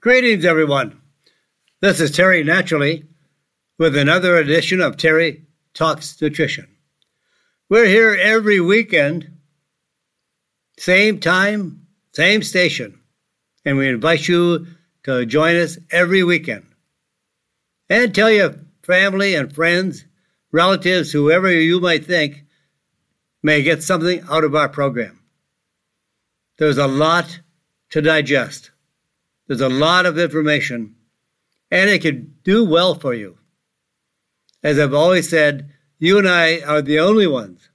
Greetings, everyone. This is Terry Naturally with another edition of Terry Talks Nutrition. We're here every weekend, same time, same station, and we invite you to join us every weekend. And tell your family and friends, relatives, whoever you might think may get something out of our program. There's a lot to digest. There's a lot of information, and it can do well for you. As I've always said, you and I are the only ones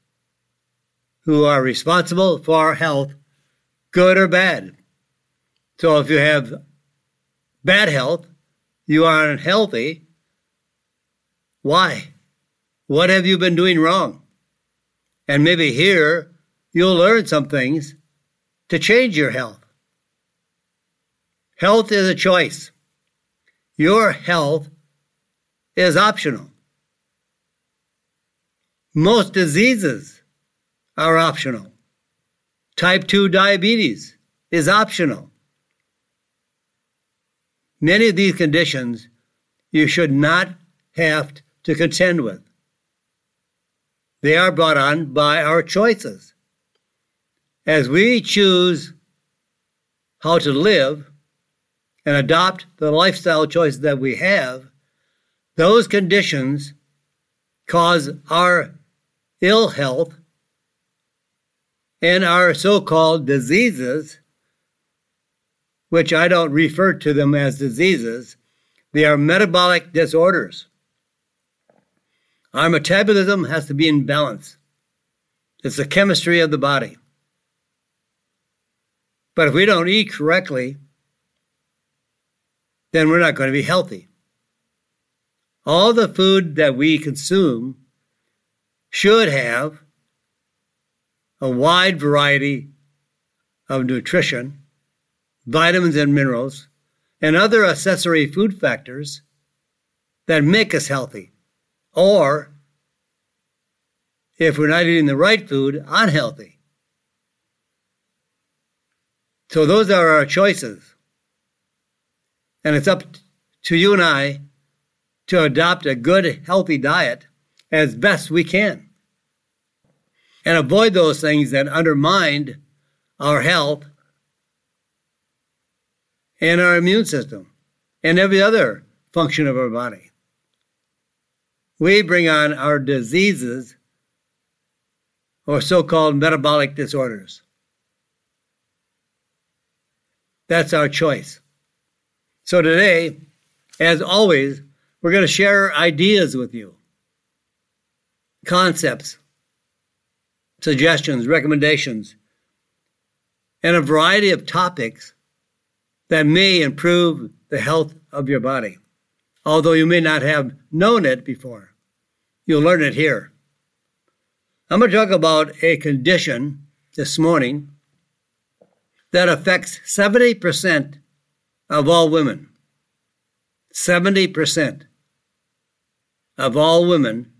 who are responsible for our health, good or bad. So if you have bad health, you are unhealthy. Why? What have you been doing wrong? And maybe here you'll learn some things to change your health. Health is a choice. Your health is optional. Most diseases are optional. Type 2 diabetes is optional. Many of these conditions you should not have to contend with. They are brought on by our choices. As we choose how to live, and adopt the lifestyle choices that we have, those conditions cause our ill health and our so called diseases, which I don't refer to them as diseases, they are metabolic disorders. Our metabolism has to be in balance. It's the chemistry of the body. But if we don't eat correctly, then we're not going to be healthy. All the food that we consume should have a wide variety of nutrition, vitamins and minerals, and other accessory food factors that make us healthy. Or, if we're not eating the right food, unhealthy. So, those are our choices. And it's up to you and I to adopt a good, healthy diet as best we can and avoid those things that undermine our health and our immune system and every other function of our body. We bring on our diseases or so called metabolic disorders. That's our choice. So today, as always, we're going to share ideas with you, concepts, suggestions, recommendations, and a variety of topics that may improve the health of your body. Although you may not have known it before, you'll learn it here. I'm going to talk about a condition this morning that affects 70% of all women, 70% of all women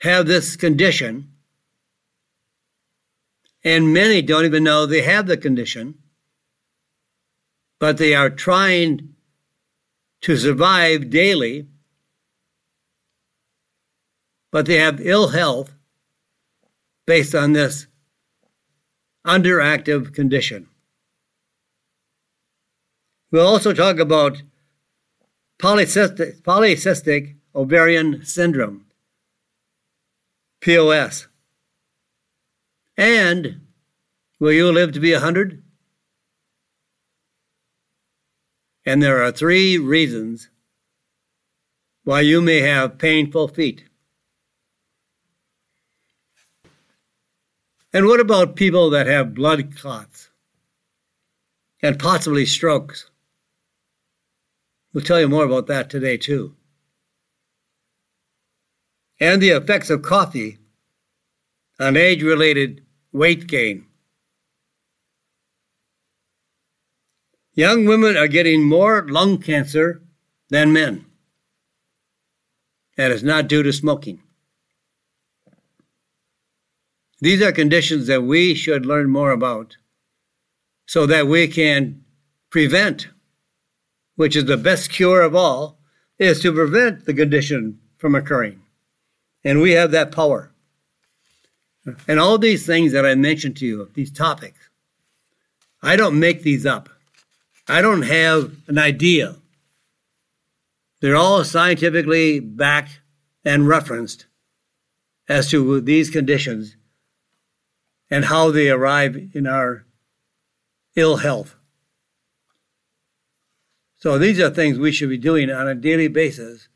have this condition, and many don't even know they have the condition, but they are trying to survive daily, but they have ill health based on this underactive condition. We'll also talk about polycystic, polycystic ovarian syndrome, POS. And will you live to be 100? And there are three reasons why you may have painful feet. And what about people that have blood clots and possibly strokes? We'll tell you more about that today, too. And the effects of coffee on age related weight gain. Young women are getting more lung cancer than men. That is not due to smoking. These are conditions that we should learn more about so that we can prevent which is the best cure of all, is to prevent the condition from occurring. And we have that power. And all these things that I mentioned to you, these topics, I don't make these up. I don't have an idea. They're all scientifically backed and referenced as to these conditions and how they arrive in our ill health. So these are things we should be doing on a daily basis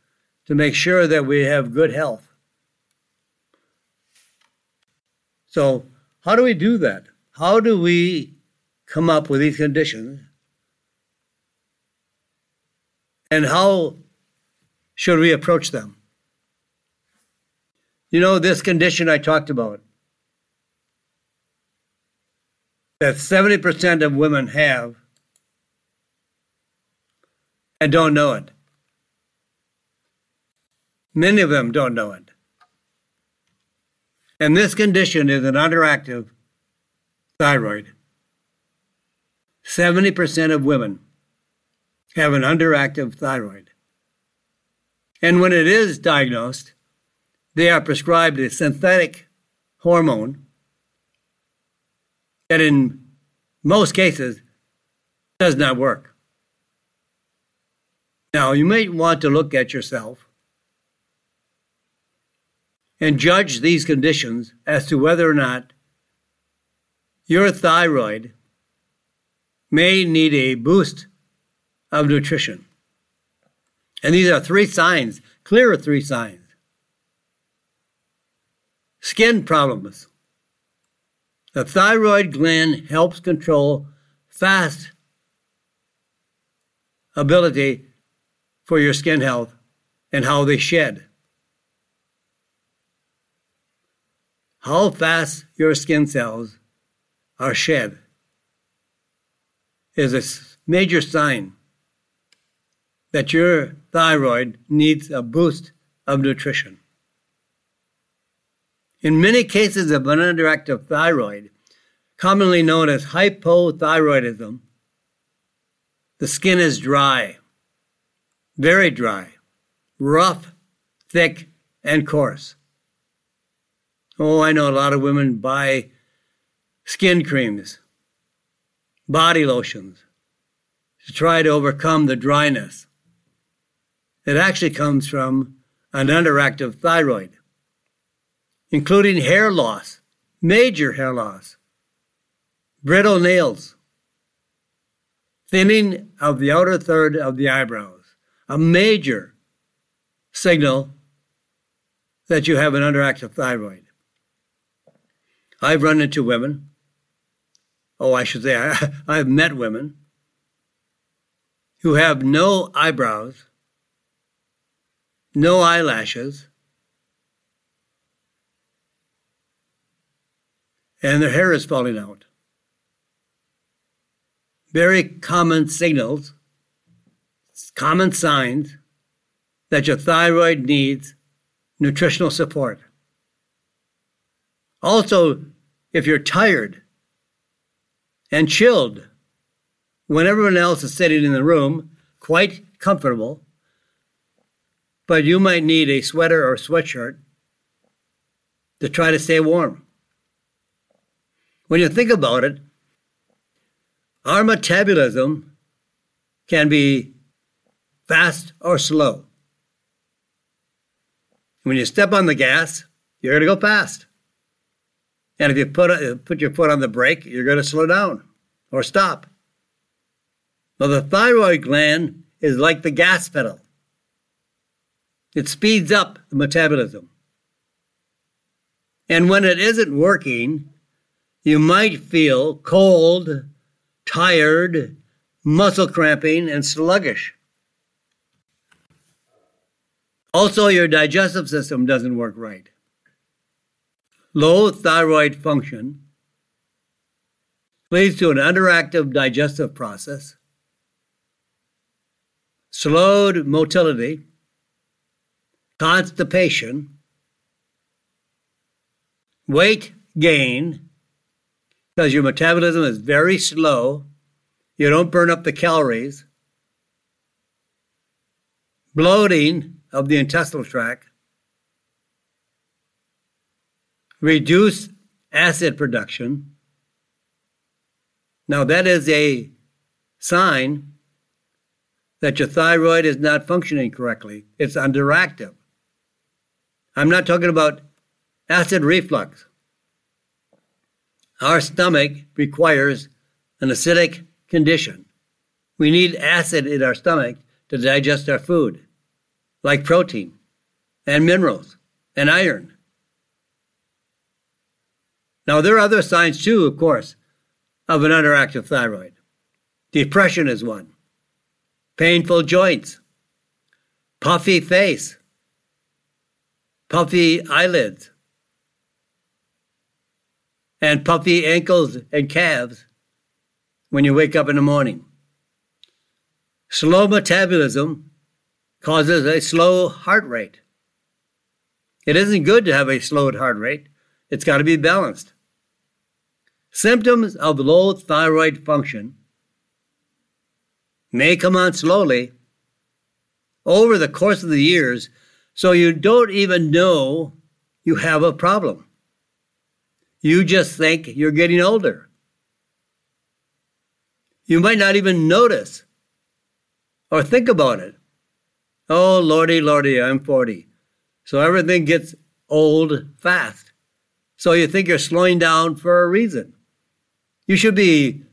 to make sure that we have good health. So, how do we do that? How do we come up with these conditions? And how should we approach them? You know, this condition I talked about that 70% of women have and don't know it. Many of them don't know it. And this condition is an underactive thyroid. 70% of women have an underactive thyroid. And when it is diagnosed, they are prescribed a synthetic hormone that in most cases does not work. Now, you may want to look at yourself and judge these conditions as to whether or not your thyroid may need a boost of nutrition. And these are three signs, clear three signs. Skin problems, the thyroid gland helps control fast ability for your skin health and how they shed. How fast your skin cells are shed is a major sign that your thyroid needs a boost of nutrition. In many cases of an underactive thyroid, commonly known as hypothyroidism, the skin is dry, very dry, rough, thick, and coarse. Oh, I know a lot of women buy skin creams, body lotions to try to overcome the dryness. It actually comes from an underactive thyroid including hair loss, major hair loss, brittle nails, thinning of the outer third of the eyebrows, a major signal that you have an underactive thyroid. I've run into women, oh, I should say, I, I've met women who have no eyebrows, no eyelashes, and their hair is falling out. Very common signals, common signs that your thyroid needs nutritional support. Also, if you're tired and chilled when everyone else is sitting in the room, quite comfortable, but you might need a sweater or sweatshirt to try to stay warm. When you think about it, our metabolism can be fast or slow. When you step on the gas, you're going to go fast. And if you put, uh, put your foot on the brake, you're going to slow down or stop. Well, the thyroid gland is like the gas pedal. It speeds up the metabolism. And when it isn't working, you might feel cold, tired, muscle cramping, and sluggish. Also, your digestive system doesn't work right. Low thyroid function leads to an underactive digestive process, slowed motility, constipation, weight gain, because your metabolism is very slow. You don't burn up the calories. bloating of the intestinal tract, reduced acid production. Now, that is a sign that your thyroid is not functioning correctly. It's underactive. I'm not talking about acid reflux. Our stomach requires an acidic condition. We need acid in our stomach to digest our food, like protein and minerals and iron. Now, there are other signs too, of course, of an underactive thyroid. Depression is one, painful joints, puffy face, puffy eyelids, and puffy ankles and calves when you wake up in the morning. Slow metabolism causes a slow heart rate. It isn't good to have a slowed heart rate. It's got to be balanced. Symptoms of low thyroid function may come on slowly over the course of the years, so you don't even know you have a problem. You just think you're getting older. You might not even notice or think about it. Oh, lordy, lordy, I'm 40. So everything gets old fast. So you think you're slowing down for a reason. You should be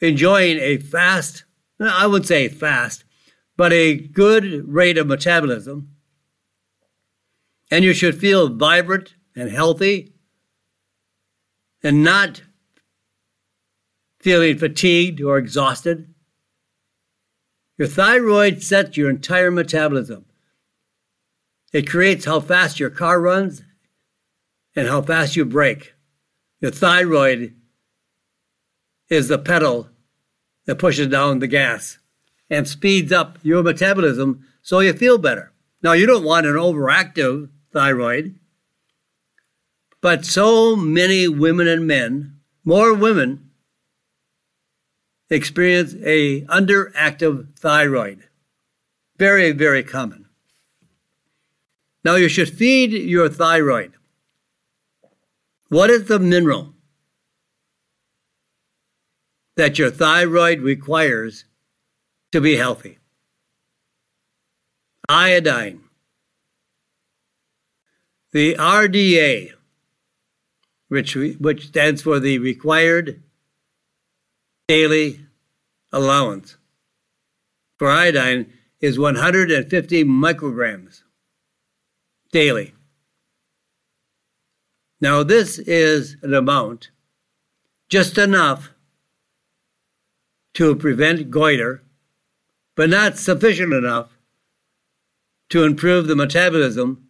enjoying a fast, I would say fast, but a good rate of metabolism. And you should feel vibrant and healthy and not feeling fatigued or exhausted. Your thyroid sets your entire metabolism. It creates how fast your car runs and how fast you brake. Your thyroid is the pedal that pushes down the gas and speeds up your metabolism so you feel better. Now, you don't want an overactive thyroid, but so many women and men, more women, experience a underactive thyroid. Very, very common. Now, you should feed your thyroid. What is the mineral that your thyroid requires to be healthy. Iodine. The RDA, which, which stands for the required daily allowance for iodine, is 150 micrograms daily. Now, this is an amount just enough to prevent goiter, but not sufficient enough to improve the metabolism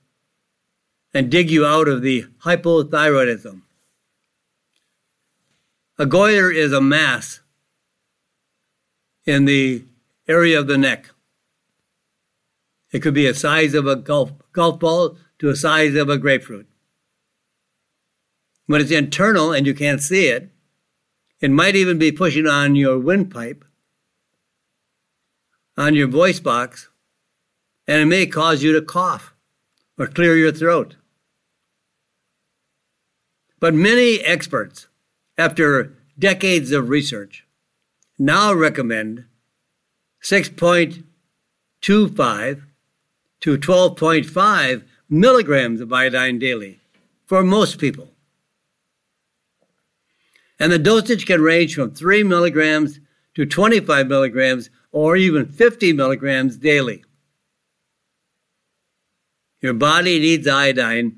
and dig you out of the hypothyroidism. A goiter is a mass in the area of the neck. It could be a size of a golf, golf ball to a size of a grapefruit. When it's internal and you can't see it, it might even be pushing on your windpipe, on your voice box, and it may cause you to cough or clear your throat. But many experts, after decades of research, now recommend 6.25 to 12.5 milligrams of iodine daily for most people. And the dosage can range from 3 milligrams to 25 milligrams or even 50 milligrams daily. Your body needs iodine,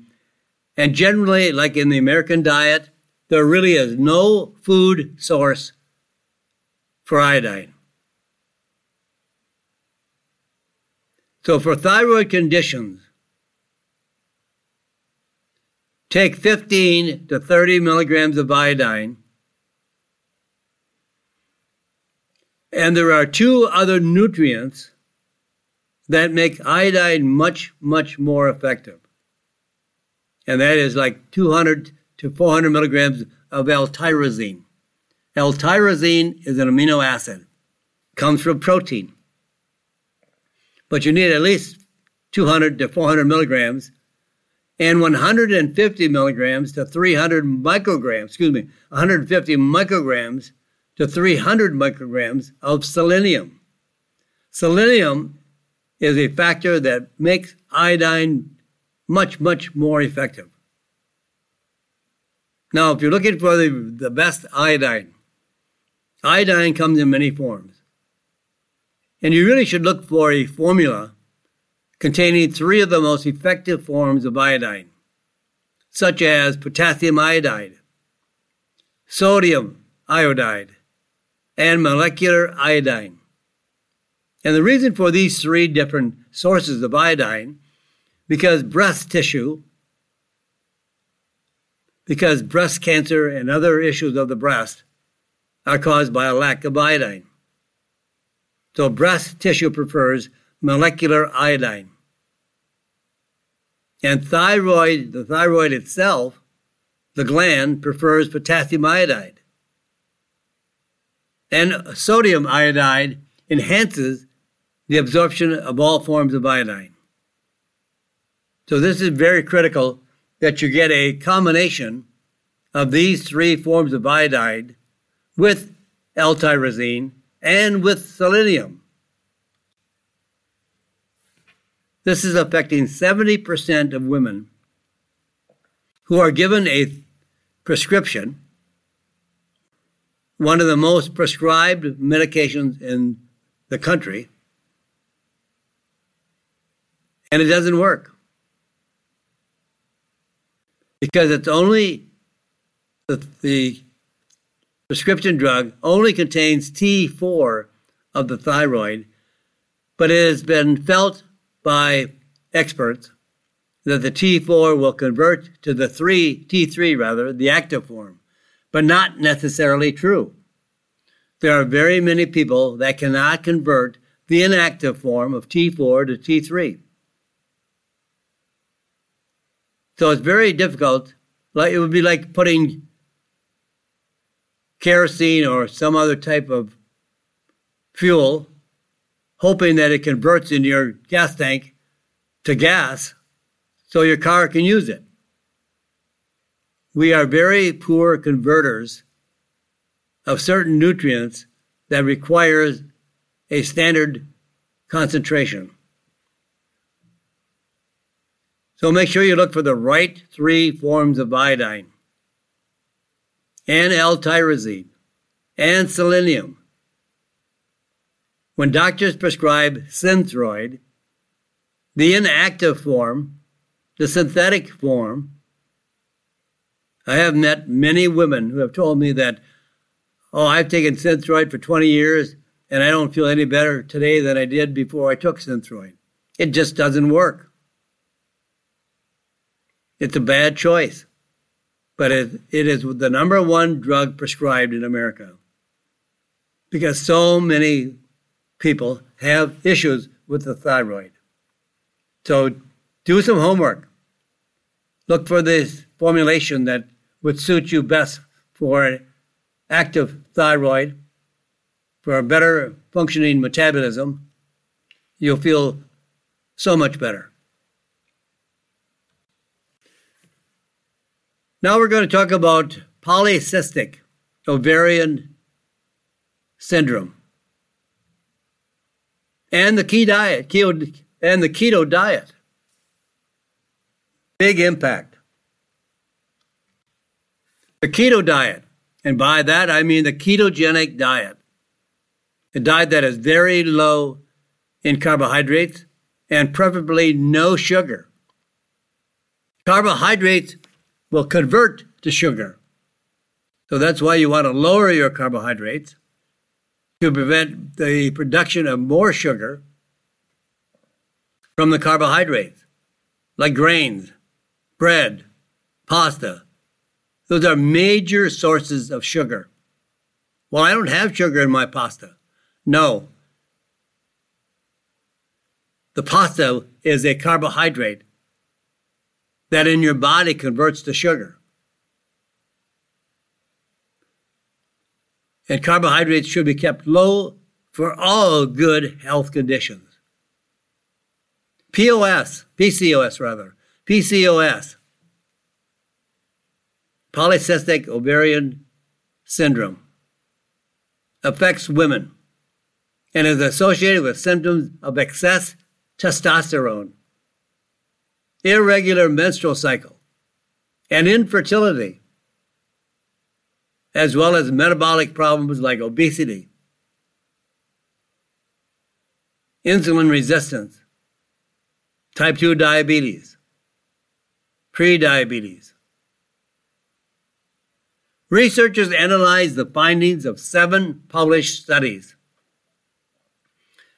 and generally, like in the American diet, there really is no food source for iodine. So, for thyroid conditions, take 15 to 30 milligrams of iodine And there are two other nutrients that make iodine much, much more effective. And that is like 200 to 400 milligrams of L-tyrosine. L-tyrosine is an amino acid, comes from protein. but you need at least 200 to 400 milligrams and 150 milligrams to 300 micrograms, excuse me, 150 micrograms to 300 micrograms of selenium. Selenium is a factor that makes iodine much, much more effective. Now, if you're looking for the, the best iodine, iodine comes in many forms. And you really should look for a formula containing three of the most effective forms of iodine, such as potassium iodide, sodium iodide, and molecular iodine. And the reason for these three different sources of iodine, because breast tissue, because breast cancer and other issues of the breast are caused by a lack of iodine. So breast tissue prefers molecular iodine. And thyroid, the thyroid itself, the gland, prefers potassium iodide. And sodium iodide enhances the absorption of all forms of iodine. So this is very critical that you get a combination of these three forms of iodide with L-tyrosine and with selenium. This is affecting 70% of women who are given a prescription, one of the most prescribed medications in the country, and it doesn't work. Because it's only the, the prescription drug only contains T4 of the thyroid, but it has been felt by experts that the T4 will convert to the 3 T3 rather, the active form, but not necessarily true. There are very many people that cannot convert the inactive form of T4 to T3. So it's very difficult. Like it would be like putting kerosene or some other type of fuel hoping that it converts in your gas tank to gas so your car can use it. We are very poor converters of certain nutrients that requires a standard concentration. So make sure you look for the right three forms of iodine and L-tyrosine and selenium when doctors prescribe Synthroid, the inactive form, the synthetic form, I have met many women who have told me that, oh, I've taken Synthroid for 20 years and I don't feel any better today than I did before I took Synthroid. It just doesn't work. It's a bad choice, but it, it is the number one drug prescribed in America because so many people have issues with the thyroid. So do some homework. Look for this formulation that would suit you best for active thyroid, for a better functioning metabolism. You'll feel so much better. Now we're going to talk about polycystic ovarian syndrome and the key diet, keto, and the keto diet. Big impact. The keto diet, and by that I mean the ketogenic diet, a diet that is very low in carbohydrates and preferably no sugar. Carbohydrates will convert to sugar. So that's why you want to lower your carbohydrates to prevent the production of more sugar from the carbohydrates, like grains, bread, pasta. Those are major sources of sugar. Well, I don't have sugar in my pasta. No. The pasta is a carbohydrate that in your body converts to sugar. and carbohydrates should be kept low for all good health conditions. POS, PCOS rather, PCOS, polycystic ovarian syndrome, affects women and is associated with symptoms of excess testosterone, irregular menstrual cycle, and infertility, as well as metabolic problems like obesity, insulin resistance, type 2 diabetes, prediabetes. Researchers analyzed the findings of seven published studies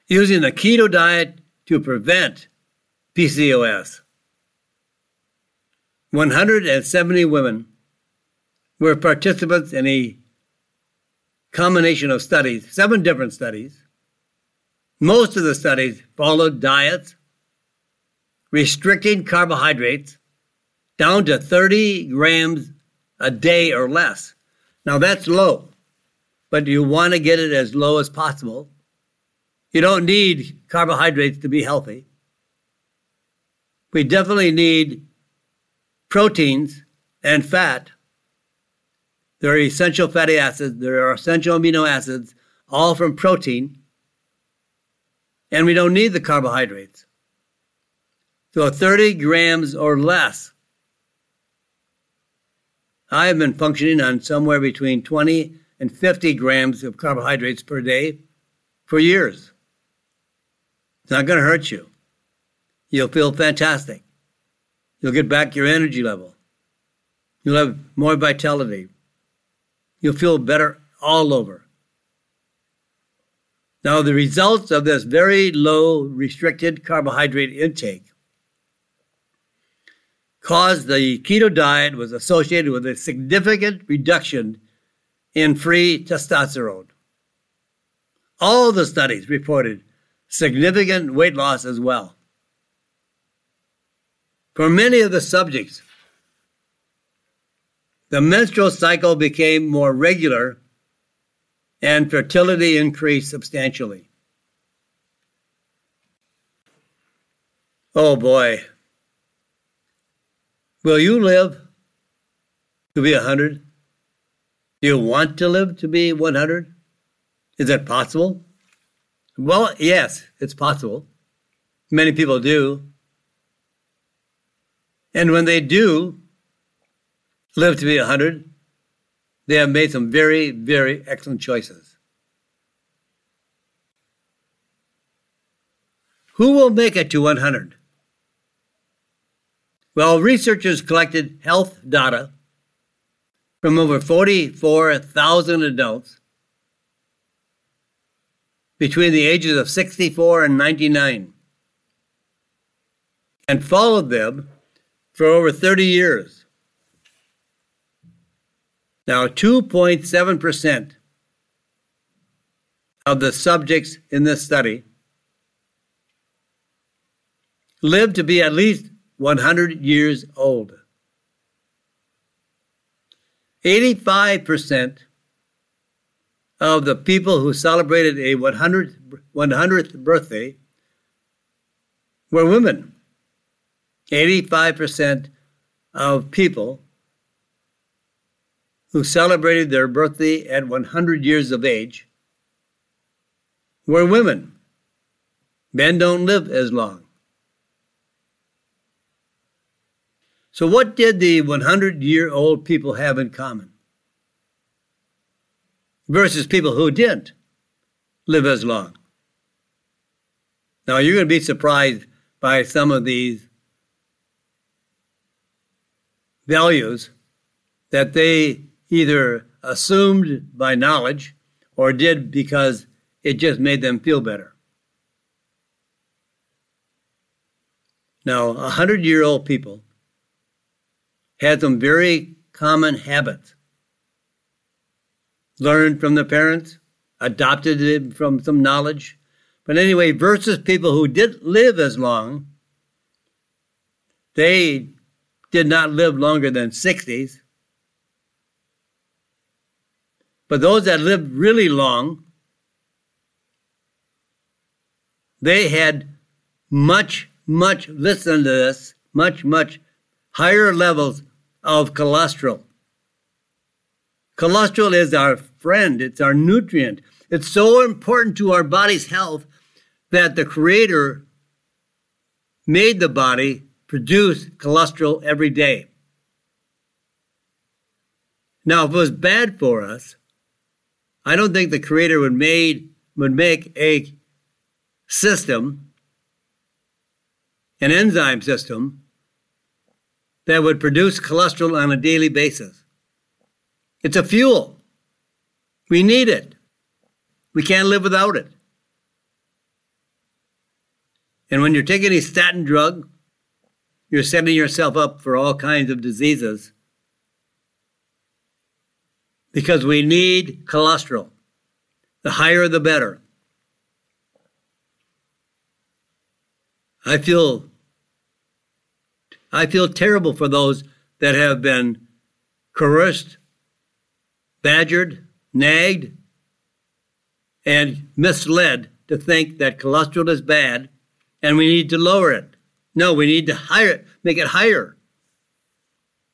using the keto diet to prevent PCOS. 170 women were participants in a combination of studies, seven different studies. Most of the studies followed diets restricting carbohydrates down to 30 grams a day or less. Now that's low, but you want to get it as low as possible. You don't need carbohydrates to be healthy. We definitely need proteins and fat. There are essential fatty acids, there are essential amino acids, all from protein. And we don't need the carbohydrates. So 30 grams or less. I have been functioning on somewhere between 20 and 50 grams of carbohydrates per day for years. It's not going to hurt you. You'll feel fantastic. You'll get back your energy level. You'll have more vitality. You'll feel better all over. Now, the results of this very low restricted carbohydrate intake caused the keto diet was associated with a significant reduction in free testosterone. All the studies reported significant weight loss as well. For many of the subjects, the menstrual cycle became more regular and fertility increased substantially. Oh boy. Will you live to be 100? Do you want to live to be 100? Is that possible? Well, yes, it's possible. Many people do. And when they do live to be 100, they have made some very, very excellent choices. Who will make it to 100? Well, researchers collected health data from over 44,000 adults between the ages of 64 and 99 and followed them for over 30 years. Now, 2.7% of the subjects in this study lived to be at least 100 years old. 85% of the people who celebrated a 100th, 100th birthday were women. 85% of people who celebrated their birthday at 100 years of age were women. Men don't live as long. So, what did the 100 year old people have in common? Versus people who didn't live as long. Now, you're going to be surprised by some of these values that they either assumed by knowledge or did because it just made them feel better. Now, a hundred year old people had some very common habits. Learned from their parents, adopted it from some knowledge. But anyway, versus people who didn't live as long, they did not live longer than 60s. But those that lived really long, they had much much, listen to this, much, much higher levels of cholesterol. Cholesterol is our friend, it's our nutrient. It's so important to our body's health that the Creator made the body produce cholesterol every day. Now, if it was bad for us, I don't think the Creator would made would make a system, an enzyme system, that would produce cholesterol on a daily basis. It's a fuel. We need it. We can't live without it. And when you're taking a statin drug, you're setting yourself up for all kinds of diseases because we need cholesterol. The higher, the better. I feel I feel terrible for those that have been coerced, badgered, nagged, and misled to think that cholesterol is bad and we need to lower it. No, we need to make it higher.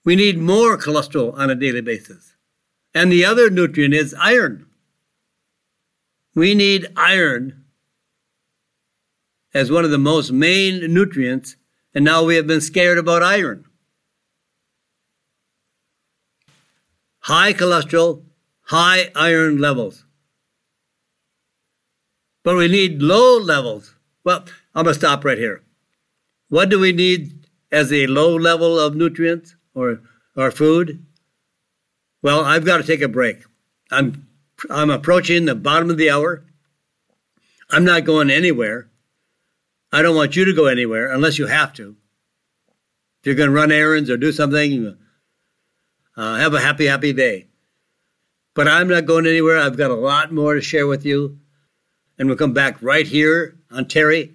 We need more cholesterol on a daily basis. And the other nutrient is iron. We need iron as one of the most main nutrients, and now we have been scared about iron. High cholesterol, high iron levels. But we need low levels. Well, I'm going to stop right here. What do we need as a low level of nutrients or, or food? Well, I've got to take a break. I'm, I'm approaching the bottom of the hour. I'm not going anywhere. I don't want you to go anywhere unless you have to. If you're going to run errands or do something, uh, have a happy, happy day. But I'm not going anywhere. I've got a lot more to share with you. And we'll come back right here on Terry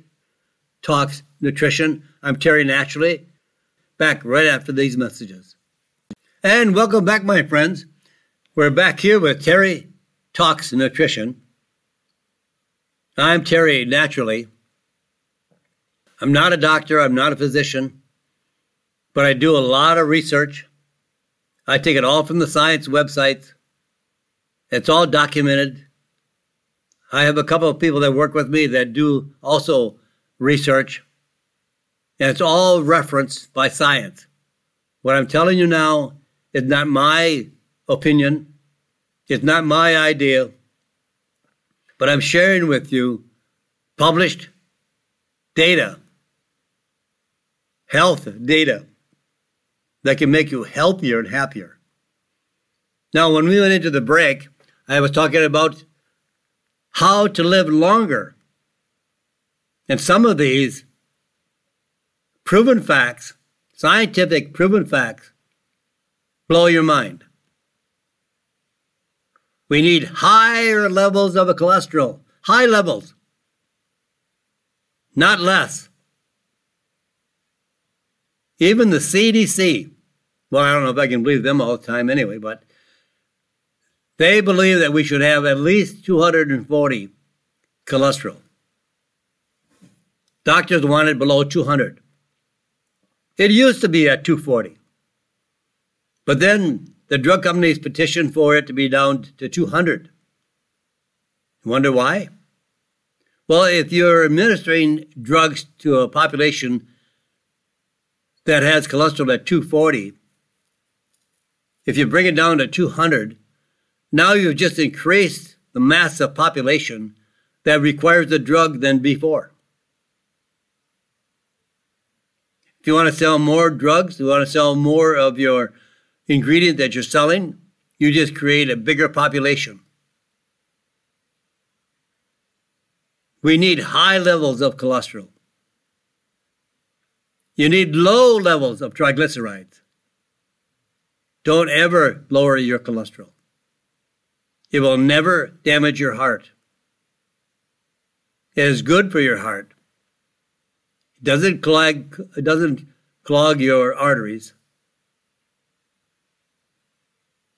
Talks Nutrition. I'm Terry Naturally, back right after these messages. And welcome back, my friends. We're back here with Terry Talks Nutrition. I'm Terry Naturally. I'm not a doctor, I'm not a physician, but I do a lot of research. I take it all from the science websites. It's all documented. I have a couple of people that work with me that do also research, and it's all referenced by science. What I'm telling you now is not my opinion, it's not my idea, but I'm sharing with you published data, health data that can make you healthier and happier. Now, when we went into the break, I was talking about how to live longer. And some of these proven facts, scientific proven facts, blow your mind. We need higher levels of cholesterol, high levels, not less. Even the CDC, well, I don't know if I can believe them all the time anyway, but they believe that we should have at least 240 cholesterol. Doctors want it below 200. It used to be at 240. But then the drug companies petitioned for it to be down to 200. You wonder why? Well, if you're administering drugs to a population that has cholesterol at 240, if you bring it down to 200, now you've just increased the mass of population that requires the drug than before. If you want to sell more drugs, you want to sell more of your ingredient that you're selling, you just create a bigger population. We need high levels of cholesterol. You need low levels of triglycerides. Don't ever lower your cholesterol. It will never damage your heart. It is good for your heart. Doesn't clog, doesn't clog your arteries.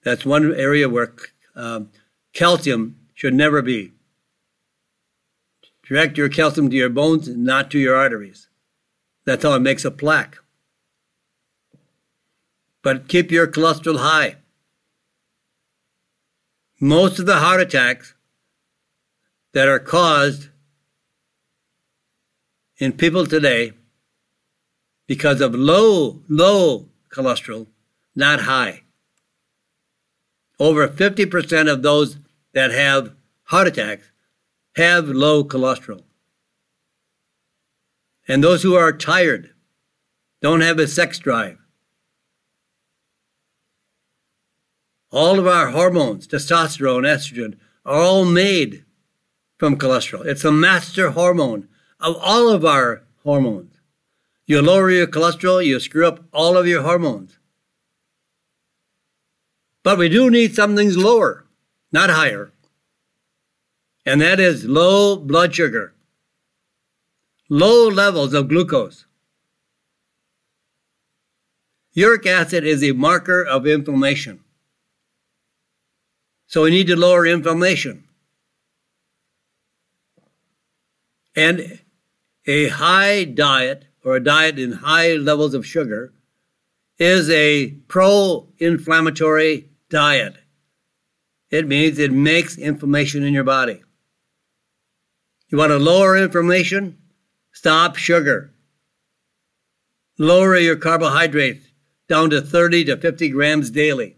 That's one area where um, calcium should never be. Direct your calcium to your bones, not to your arteries. That's how it makes a plaque. But keep your cholesterol high. Most of the heart attacks that are caused in people today because of low, low cholesterol, not high. Over 50% of those that have heart attacks have low cholesterol. And those who are tired, don't have a sex drive. All of our hormones, testosterone, estrogen, are all made from cholesterol. It's a master hormone of all of our hormones. You lower your cholesterol, you screw up all of your hormones. But we do need some things lower, not higher. And that is low blood sugar, low levels of glucose. Uric acid is a marker of inflammation. So we need to lower inflammation. And a high diet or a diet in high levels of sugar is a pro inflammatory diet. It means it makes inflammation in your body. You want to lower inflammation? Stop sugar. Lower your carbohydrates down to 30 to 50 grams daily.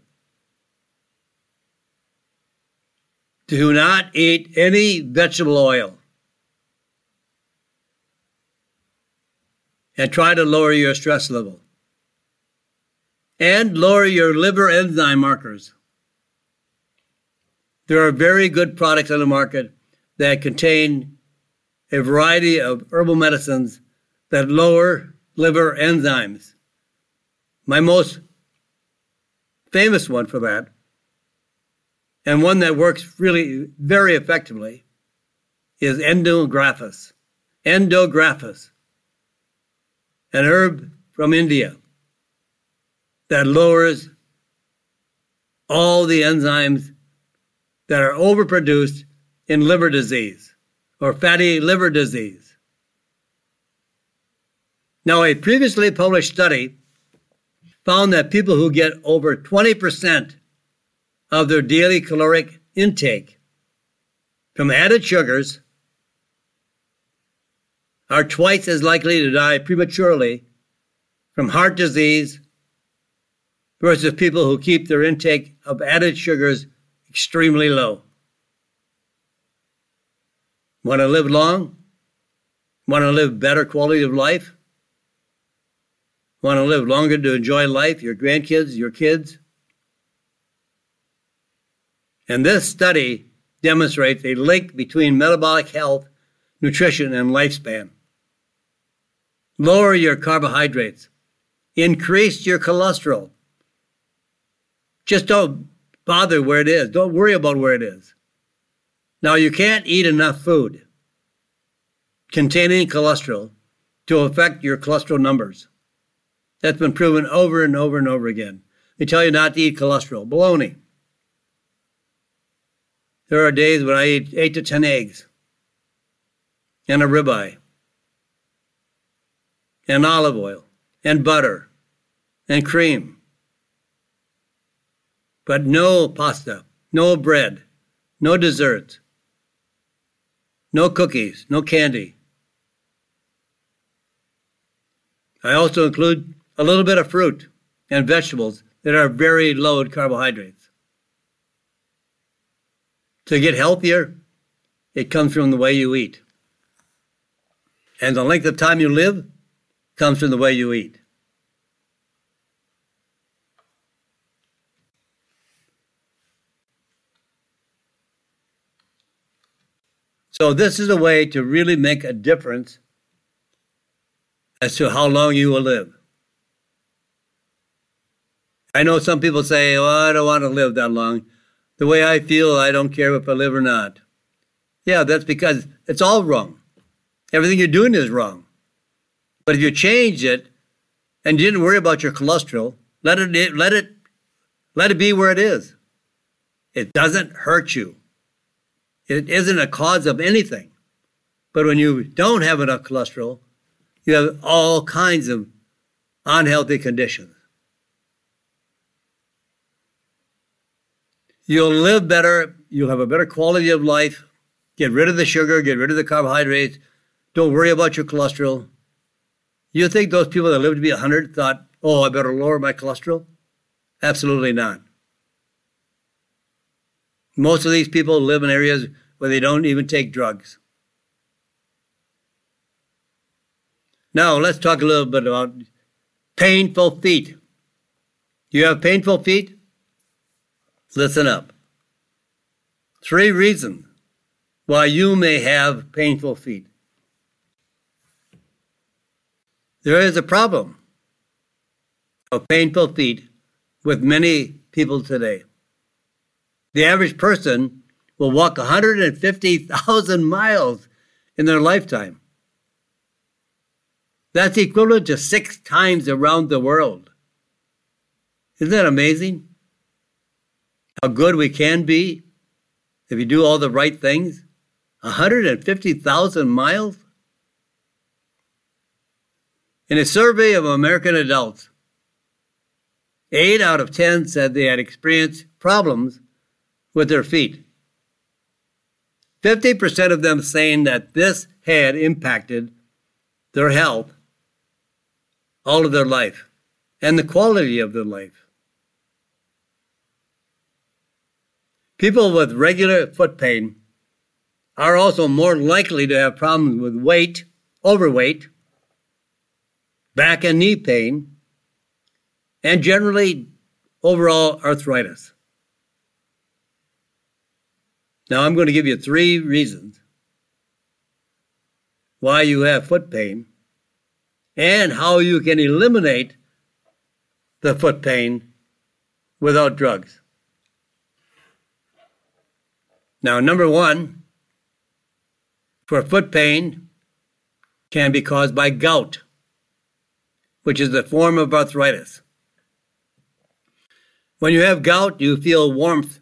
Do not eat any vegetable oil. And try to lower your stress level and lower your liver enzyme markers. There are very good products on the market that contain a variety of herbal medicines that lower liver enzymes. My most famous one for that, and one that works really very effectively, is andrographis. Andrographis, an herb from India that lowers all the enzymes that are overproduced in liver disease or fatty liver disease. Now, a previously published study found that people who get over 20% of their daily caloric intake from added sugars are twice as likely to die prematurely from heart disease versus people who keep their intake of added sugars extremely low. Want to live long? Want to live better quality of life? Want to live longer to enjoy life, your grandkids, your kids? And this study demonstrates a link between metabolic health, nutrition, and lifespan. Lower your carbohydrates. Increase your cholesterol. Just don't bother where it is. Don't worry about where it is. Now, you can't eat enough food containing cholesterol to affect your cholesterol numbers. That's been proven over and over and over again. They tell you not to eat cholesterol. Baloney. There are days when I eat eight to ten eggs and a ribeye and olive oil and butter and cream but no pasta, no bread, no dessert, no cookies, no candy. I also include a little bit of fruit and vegetables that are very low in carbohydrates. To get healthier, it comes from the way you eat. And the length of time you live comes from the way you eat. So this is a way to really make a difference as to how long you will live. I know some people say, well, I don't want to live that long. The way I feel, I don't care if I live or not. Yeah, that's because it's all wrong. Everything you're doing is wrong. But if you change it and you didn't worry about your cholesterol, let it let it let it be where it is. It doesn't hurt you. It isn't a cause of anything. But when you don't have enough cholesterol, you have all kinds of unhealthy conditions. You'll live better, you'll have a better quality of life. Get rid of the sugar, get rid of the carbohydrates. Don't worry about your cholesterol. You think those people that lived to be 100 thought, oh, I better lower my cholesterol? Absolutely not. Most of these people live in areas where they don't even take drugs. Now, let's talk a little bit about painful feet. You have painful feet? Listen up. Three reasons why you may have painful feet. There is a problem of painful feet with many people today. The average person will walk 150,000 miles in their lifetime. That's equivalent to six times around the world. Isn't that amazing? How good we can be if you do all the right things? 150,000 miles? In a survey of American adults, 8 out of 10 said they had experienced problems with their feet. 50% of them saying that this had impacted their health all of their life and the quality of their life. People with regular foot pain are also more likely to have problems with weight, overweight, back and knee pain, and generally overall arthritis. Now, I'm going to give you three reasons why you have foot pain and how you can eliminate the foot pain without drugs. Now, number one, for foot pain can be caused by gout, which is a form of arthritis. When you have gout, you feel warmth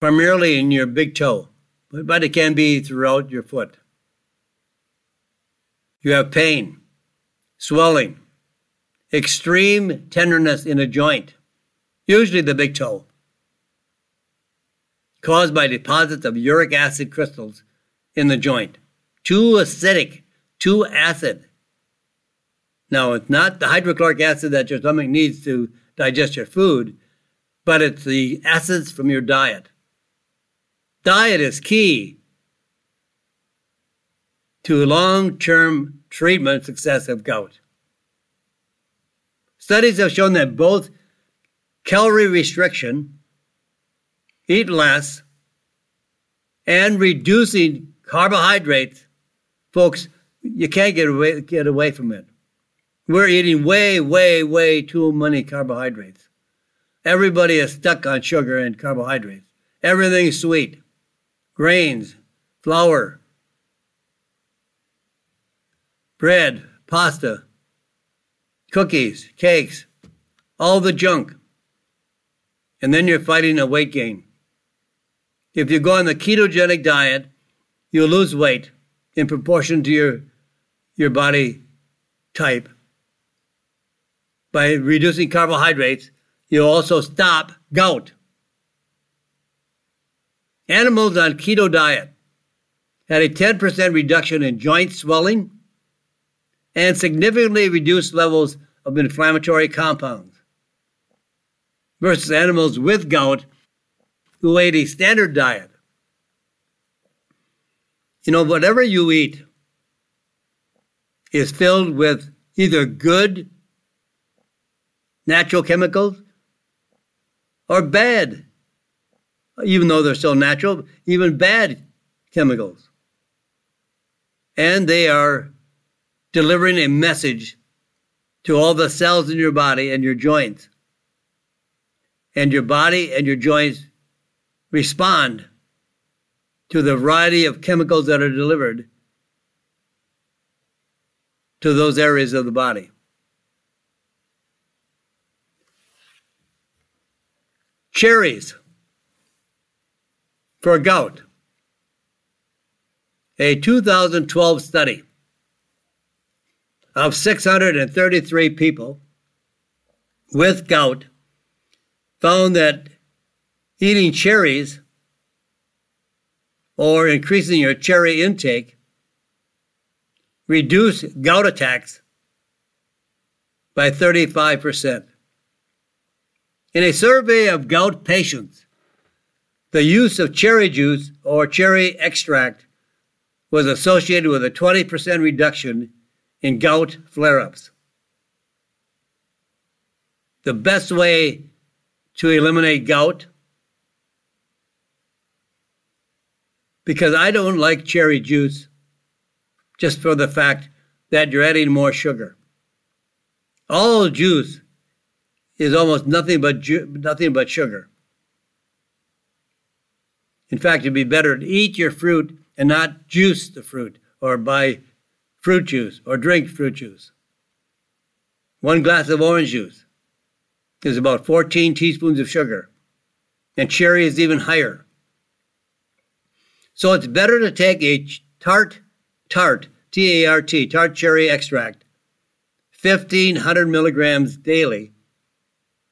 primarily in your big toe, but it can be throughout your foot. You have pain, swelling, extreme tenderness in a joint, usually the big toe, caused by deposits of uric acid crystals in the joint. Too acidic, too acid. Now, it's not the hydrochloric acid that your stomach needs to digest your food, but it's the acids from your diet. Diet is key to long term treatment success of gout. Studies have shown that both calorie restriction, eat less, and reducing carbohydrates, folks, you can't get away, get away from it. We're eating way, way, way too many carbohydrates. Everybody is stuck on sugar and carbohydrates. Everything's sweet grains, flour, bread, pasta, cookies, cakes, all the junk. And then you're fighting a weight gain. If you go on the ketogenic diet, you'll lose weight in proportion to your, your body type. By reducing carbohydrates, you'll also stop gout. Animals on keto diet had a 10% reduction in joint swelling and significantly reduced levels of inflammatory compounds versus animals with gout who ate a standard diet. You know, whatever you eat is filled with either good natural chemicals or bad even though they're still natural, even bad chemicals. And they are delivering a message to all the cells in your body and your joints. And your body and your joints respond to the variety of chemicals that are delivered to those areas of the body. Cherries for gout. A 2012 study of 633 people with gout found that eating cherries or increasing your cherry intake reduced gout attacks by 35%. In a survey of gout patients, the use of cherry juice or cherry extract was associated with a 20% reduction in gout flare ups. The best way to eliminate gout, because I don't like cherry juice just for the fact that you're adding more sugar. All juice is almost nothing but ju- nothing but sugar. In fact, it'd be better to eat your fruit and not juice the fruit or buy fruit juice or drink fruit juice. One glass of orange juice is about 14 teaspoons of sugar, and cherry is even higher. So it's better to take a tart, tart, T A R T, tart cherry extract, 1500 milligrams daily.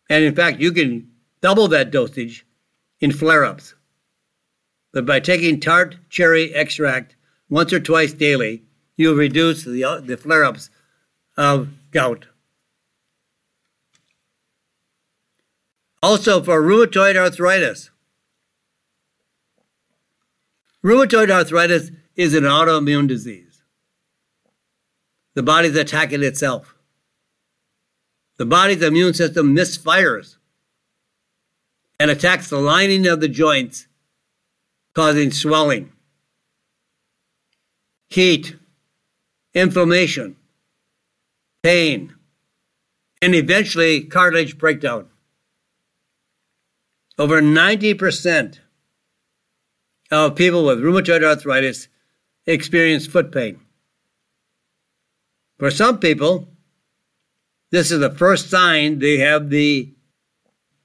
And in fact, you can double that dosage in flare ups. But by taking tart cherry extract once or twice daily, you'll reduce the, uh, the flare ups of gout. Also, for rheumatoid arthritis, rheumatoid arthritis is an autoimmune disease. The body's attacking itself. The body's immune system misfires and attacks the lining of the joints, causing swelling, heat, inflammation, pain, and eventually cartilage breakdown. Over 90% of people with rheumatoid arthritis experience foot pain. For some people, this is the first sign they have the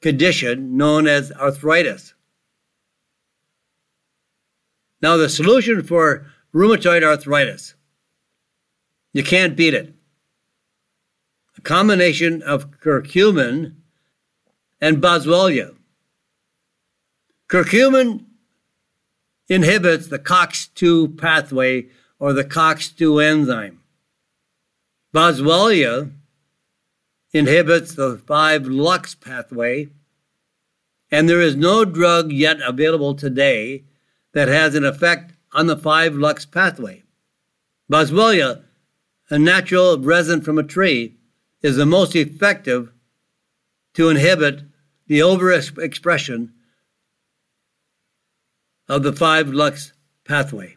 condition known as arthritis. Now, the solution for rheumatoid arthritis you can't beat it. A combination of curcumin and boswellia. Curcumin inhibits the COX2 pathway or the COX2 enzyme. Boswellia inhibits the 5-LOX pathway, and there is no drug yet available today that has an effect on the 5-LOX pathway. Boswellia a natural resin from a tree is the most effective to inhibit the overexpression of the 5-LOX pathway.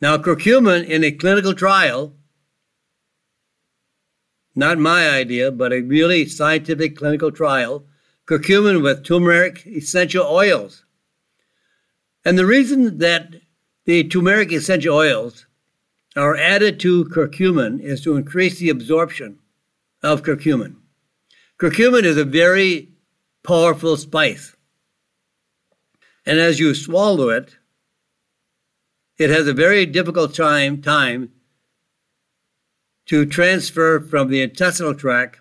Now, curcumin in a clinical trial, not my idea, but a really scientific clinical trial, curcumin with turmeric essential oils. And the reason that the turmeric essential oils are added to curcumin is to increase the absorption of curcumin. Curcumin is a very powerful spice. And as you swallow it, it has a very difficult time, time to transfer from the intestinal tract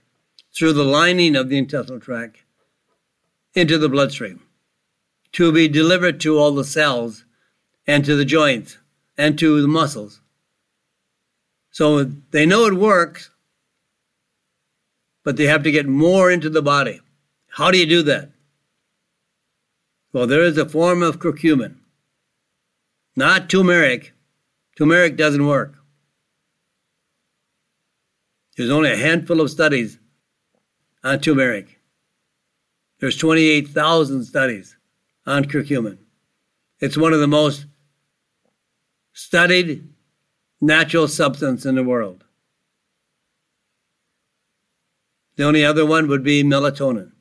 through the lining of the intestinal tract into the bloodstream to be delivered to all the cells and to the joints and to the muscles. So they know it works, but they have to get more into the body. How do you do that? Well, there is a form of curcumin, not turmeric. Turmeric doesn't work. There's only a handful of studies on turmeric. There's 28,000 studies on curcumin. It's one of the most studied natural substance in the world. The only other one would be melatonin.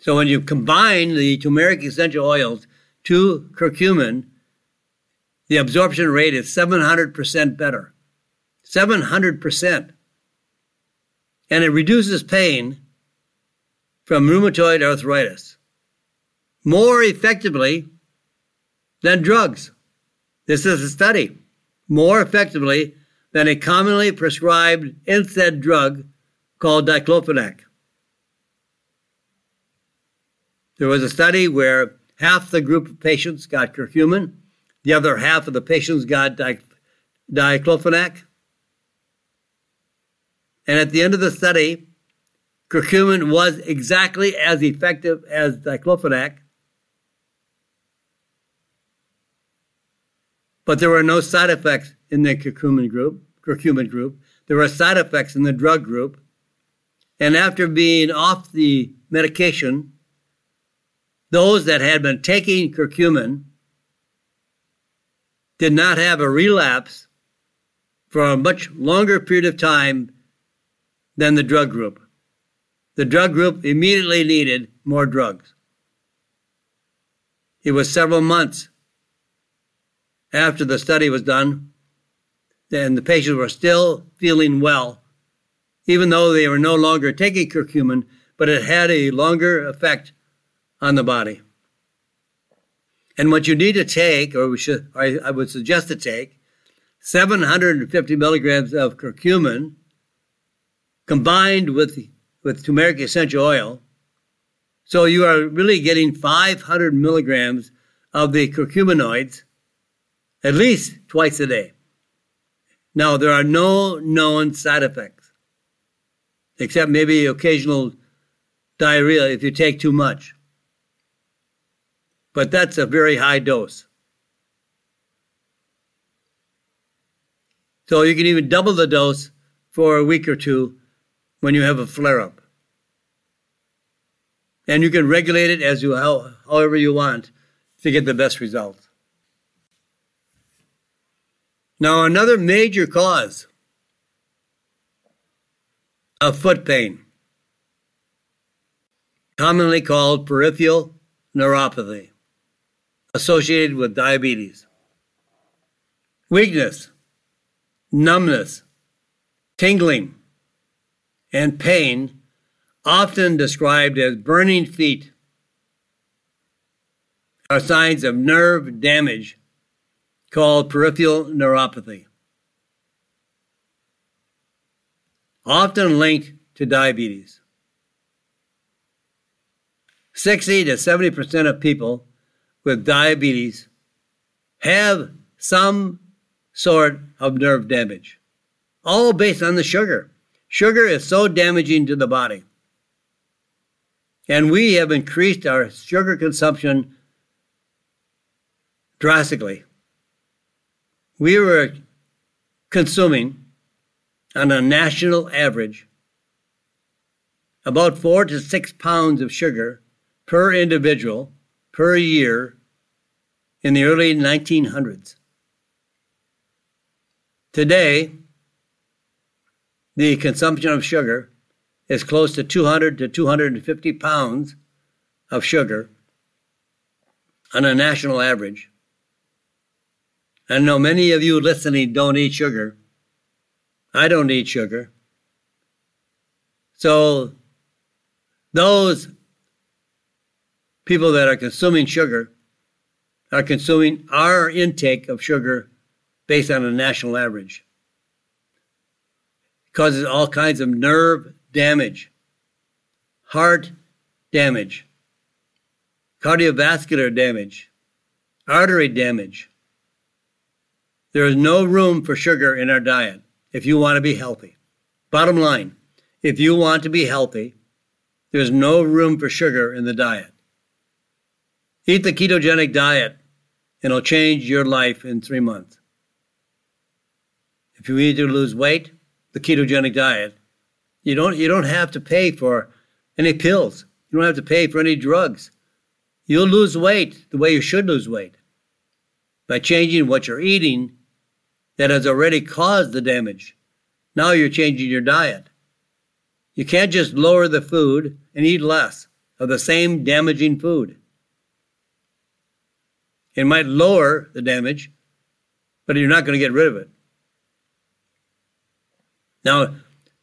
So when you combine the turmeric essential oils to curcumin, the absorption rate is 700% better. 700%. And it reduces pain from rheumatoid arthritis more effectively than drugs. This is a study. more effectively than a commonly prescribed NSAID drug called diclofenac. There was a study where half the group of patients got curcumin, the other half of the patients got di- diclofenac. And at the end of the study, curcumin was exactly as effective as diclofenac, but there were no side effects in the curcumin group. Curcumin group. There were side effects in the drug group. And after being off the medication, those that had been taking curcumin did not have a relapse for a much longer period of time than the drug group. The drug group immediately needed more drugs. It was several months after the study was done, and the patients were still feeling well, even though they were no longer taking curcumin, but it had a longer effect on the body. And what you need to take, or we should, or I would suggest to take, 750 milligrams of curcumin combined with, with turmeric essential oil. So you are really getting 500 milligrams of the curcuminoids at least twice a day. Now, there are no known side effects, except maybe occasional diarrhea if you take too much. But that's a very high dose. So you can even double the dose for a week or two when you have a flare up. And you can regulate it as you how, however you want to get the best result. Now, another major cause of foot pain, commonly called peripheral neuropathy, associated with diabetes. Weakness, numbness, tingling, and pain, often described as burning feet, are signs of nerve damage called peripheral neuropathy, often linked to diabetes. 60 to 70% of people with diabetes have some sort of nerve damage, all based on the sugar. Sugar is so damaging to the body. And we have increased our sugar consumption drastically. We were consuming, on a national average, about four to six pounds of sugar per individual per year in the early 1900s. Today, the consumption of sugar is close to 200 to 250 pounds of sugar on a national average. I know many of you listening don't eat sugar. I don't eat sugar. So, those people that are consuming sugar are consuming our intake of sugar based on a national average causes all kinds of nerve damage, heart damage, cardiovascular damage, artery damage. There is no room for sugar in our diet if you want to be healthy. Bottom line, if you want to be healthy, there's no room for sugar in the diet. Eat the ketogenic diet, and it'll change your life in three months. If you need to lose weight, the ketogenic diet. You don't you don't have to pay for any pills. You don't have to pay for any drugs. You'll lose weight the way you should lose weight by changing what you're eating that has already caused the damage. Now you're changing your diet. You can't just lower the food and eat less of the same damaging food. It might lower the damage, but you're not going to get rid of it. Now,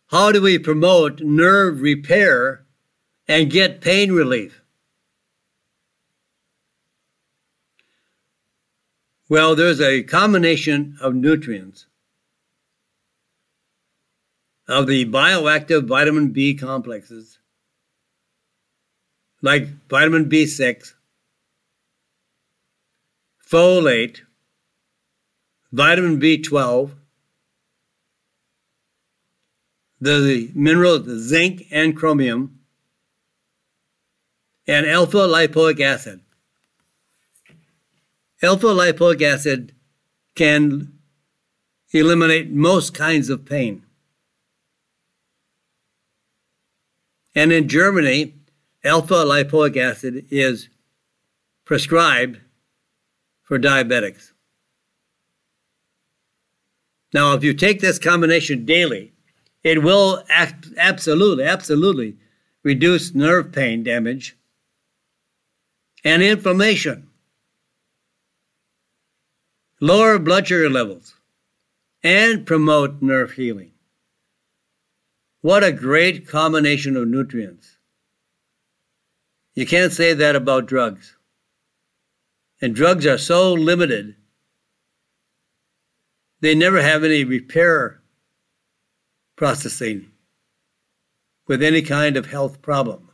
how do we promote nerve repair and get pain relief? Well, there's a combination of nutrients of the bioactive vitamin B complexes, like vitamin B6, folate, vitamin B12, the minerals zinc and chromium, and alpha lipoic acid. Alpha lipoic acid can eliminate most kinds of pain. And in Germany, alpha lipoic acid is prescribed for diabetics. Now, if you take this combination daily, it will absolutely, absolutely reduce nerve pain damage and inflammation, lower blood sugar levels, and promote nerve healing. What a great combination of nutrients. You can't say that about drugs. And drugs are so limited, they never have any repair processing with any kind of health problem.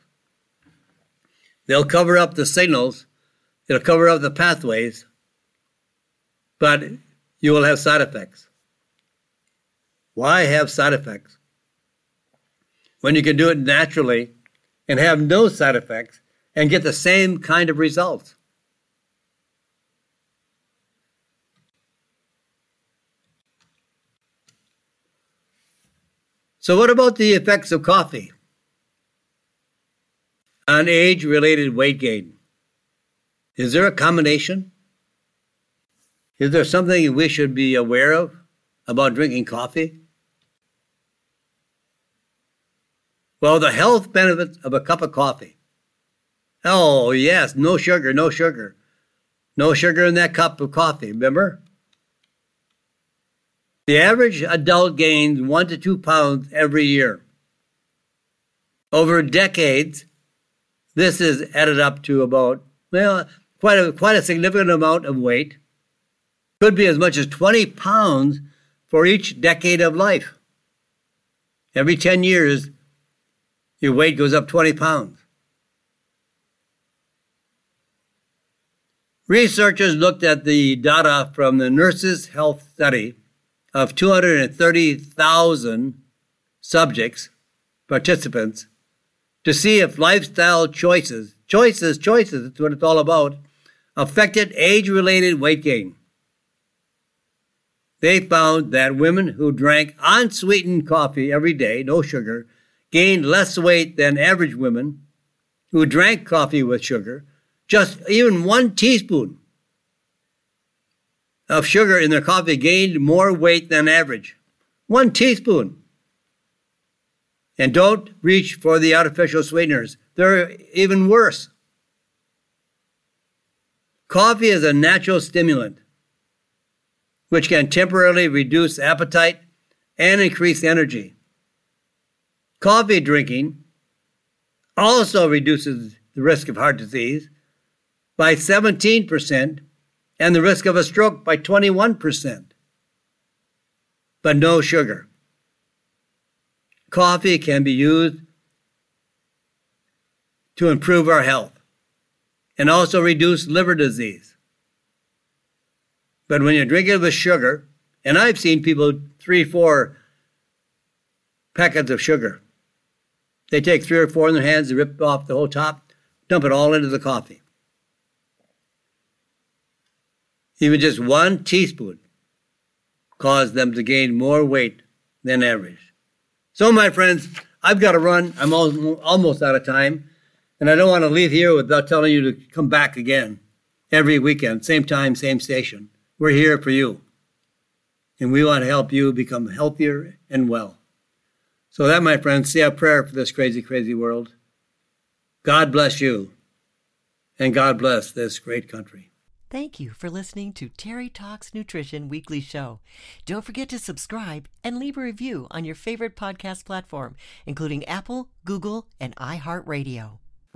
They'll cover up the signals, they'll cover up the pathways, but you will have side effects. Why have side effects? When you can do it naturally and have no side effects and get the same kind of results. So, what about the effects of coffee? on age related weight gain. Is there a combination? Is there something we should be aware of about drinking coffee? Well, the health benefits of a cup of coffee. Oh, yes, no sugar, no sugar. No sugar in that cup of coffee, remember? The average adult gains one to two pounds every year. Over decades, this is added up to about, well, quite a, quite a significant amount of weight. Could be as much as 20 pounds for each decade of life. Every 10 years, your weight goes up 20 pounds. Researchers looked at the data from the Nurses' Health Study of 230,000 subjects, participants, to see if lifestyle choices, choices, choices, that's what it's all about, affected age related weight gain. They found that women who drank unsweetened coffee every day, no sugar, gained less weight than average women who drank coffee with sugar, just even one teaspoon of sugar in their coffee gained more weight than average. One teaspoon. And don't reach for the artificial sweeteners, they're even worse. Coffee is a natural stimulant which can temporarily reduce appetite and increase energy. Coffee drinking also reduces the risk of heart disease by 17% and the risk of a stroke by 21%. But no sugar. Coffee can be used to improve our health and also reduce liver disease. But when you drink it with sugar, and I've seen people three, four packets of sugar. They take three or four in their hands, they rip off the whole top, dump it all into the coffee. Even just one teaspoon caused them to gain more weight than average. So, my friends, I've got to run. I'm almost out of time. And I don't want to leave here without telling you to come back again every weekend, same time, same station. We're here for you. And we want to help you become healthier and well. So, that, my friends, say a prayer for this crazy, crazy world. God bless you. And God bless this great country. Thank you for listening to Terry Talks Nutrition Weekly Show. Don't forget to subscribe and leave a review on your favorite podcast platform, including Apple, Google, and iHeartRadio.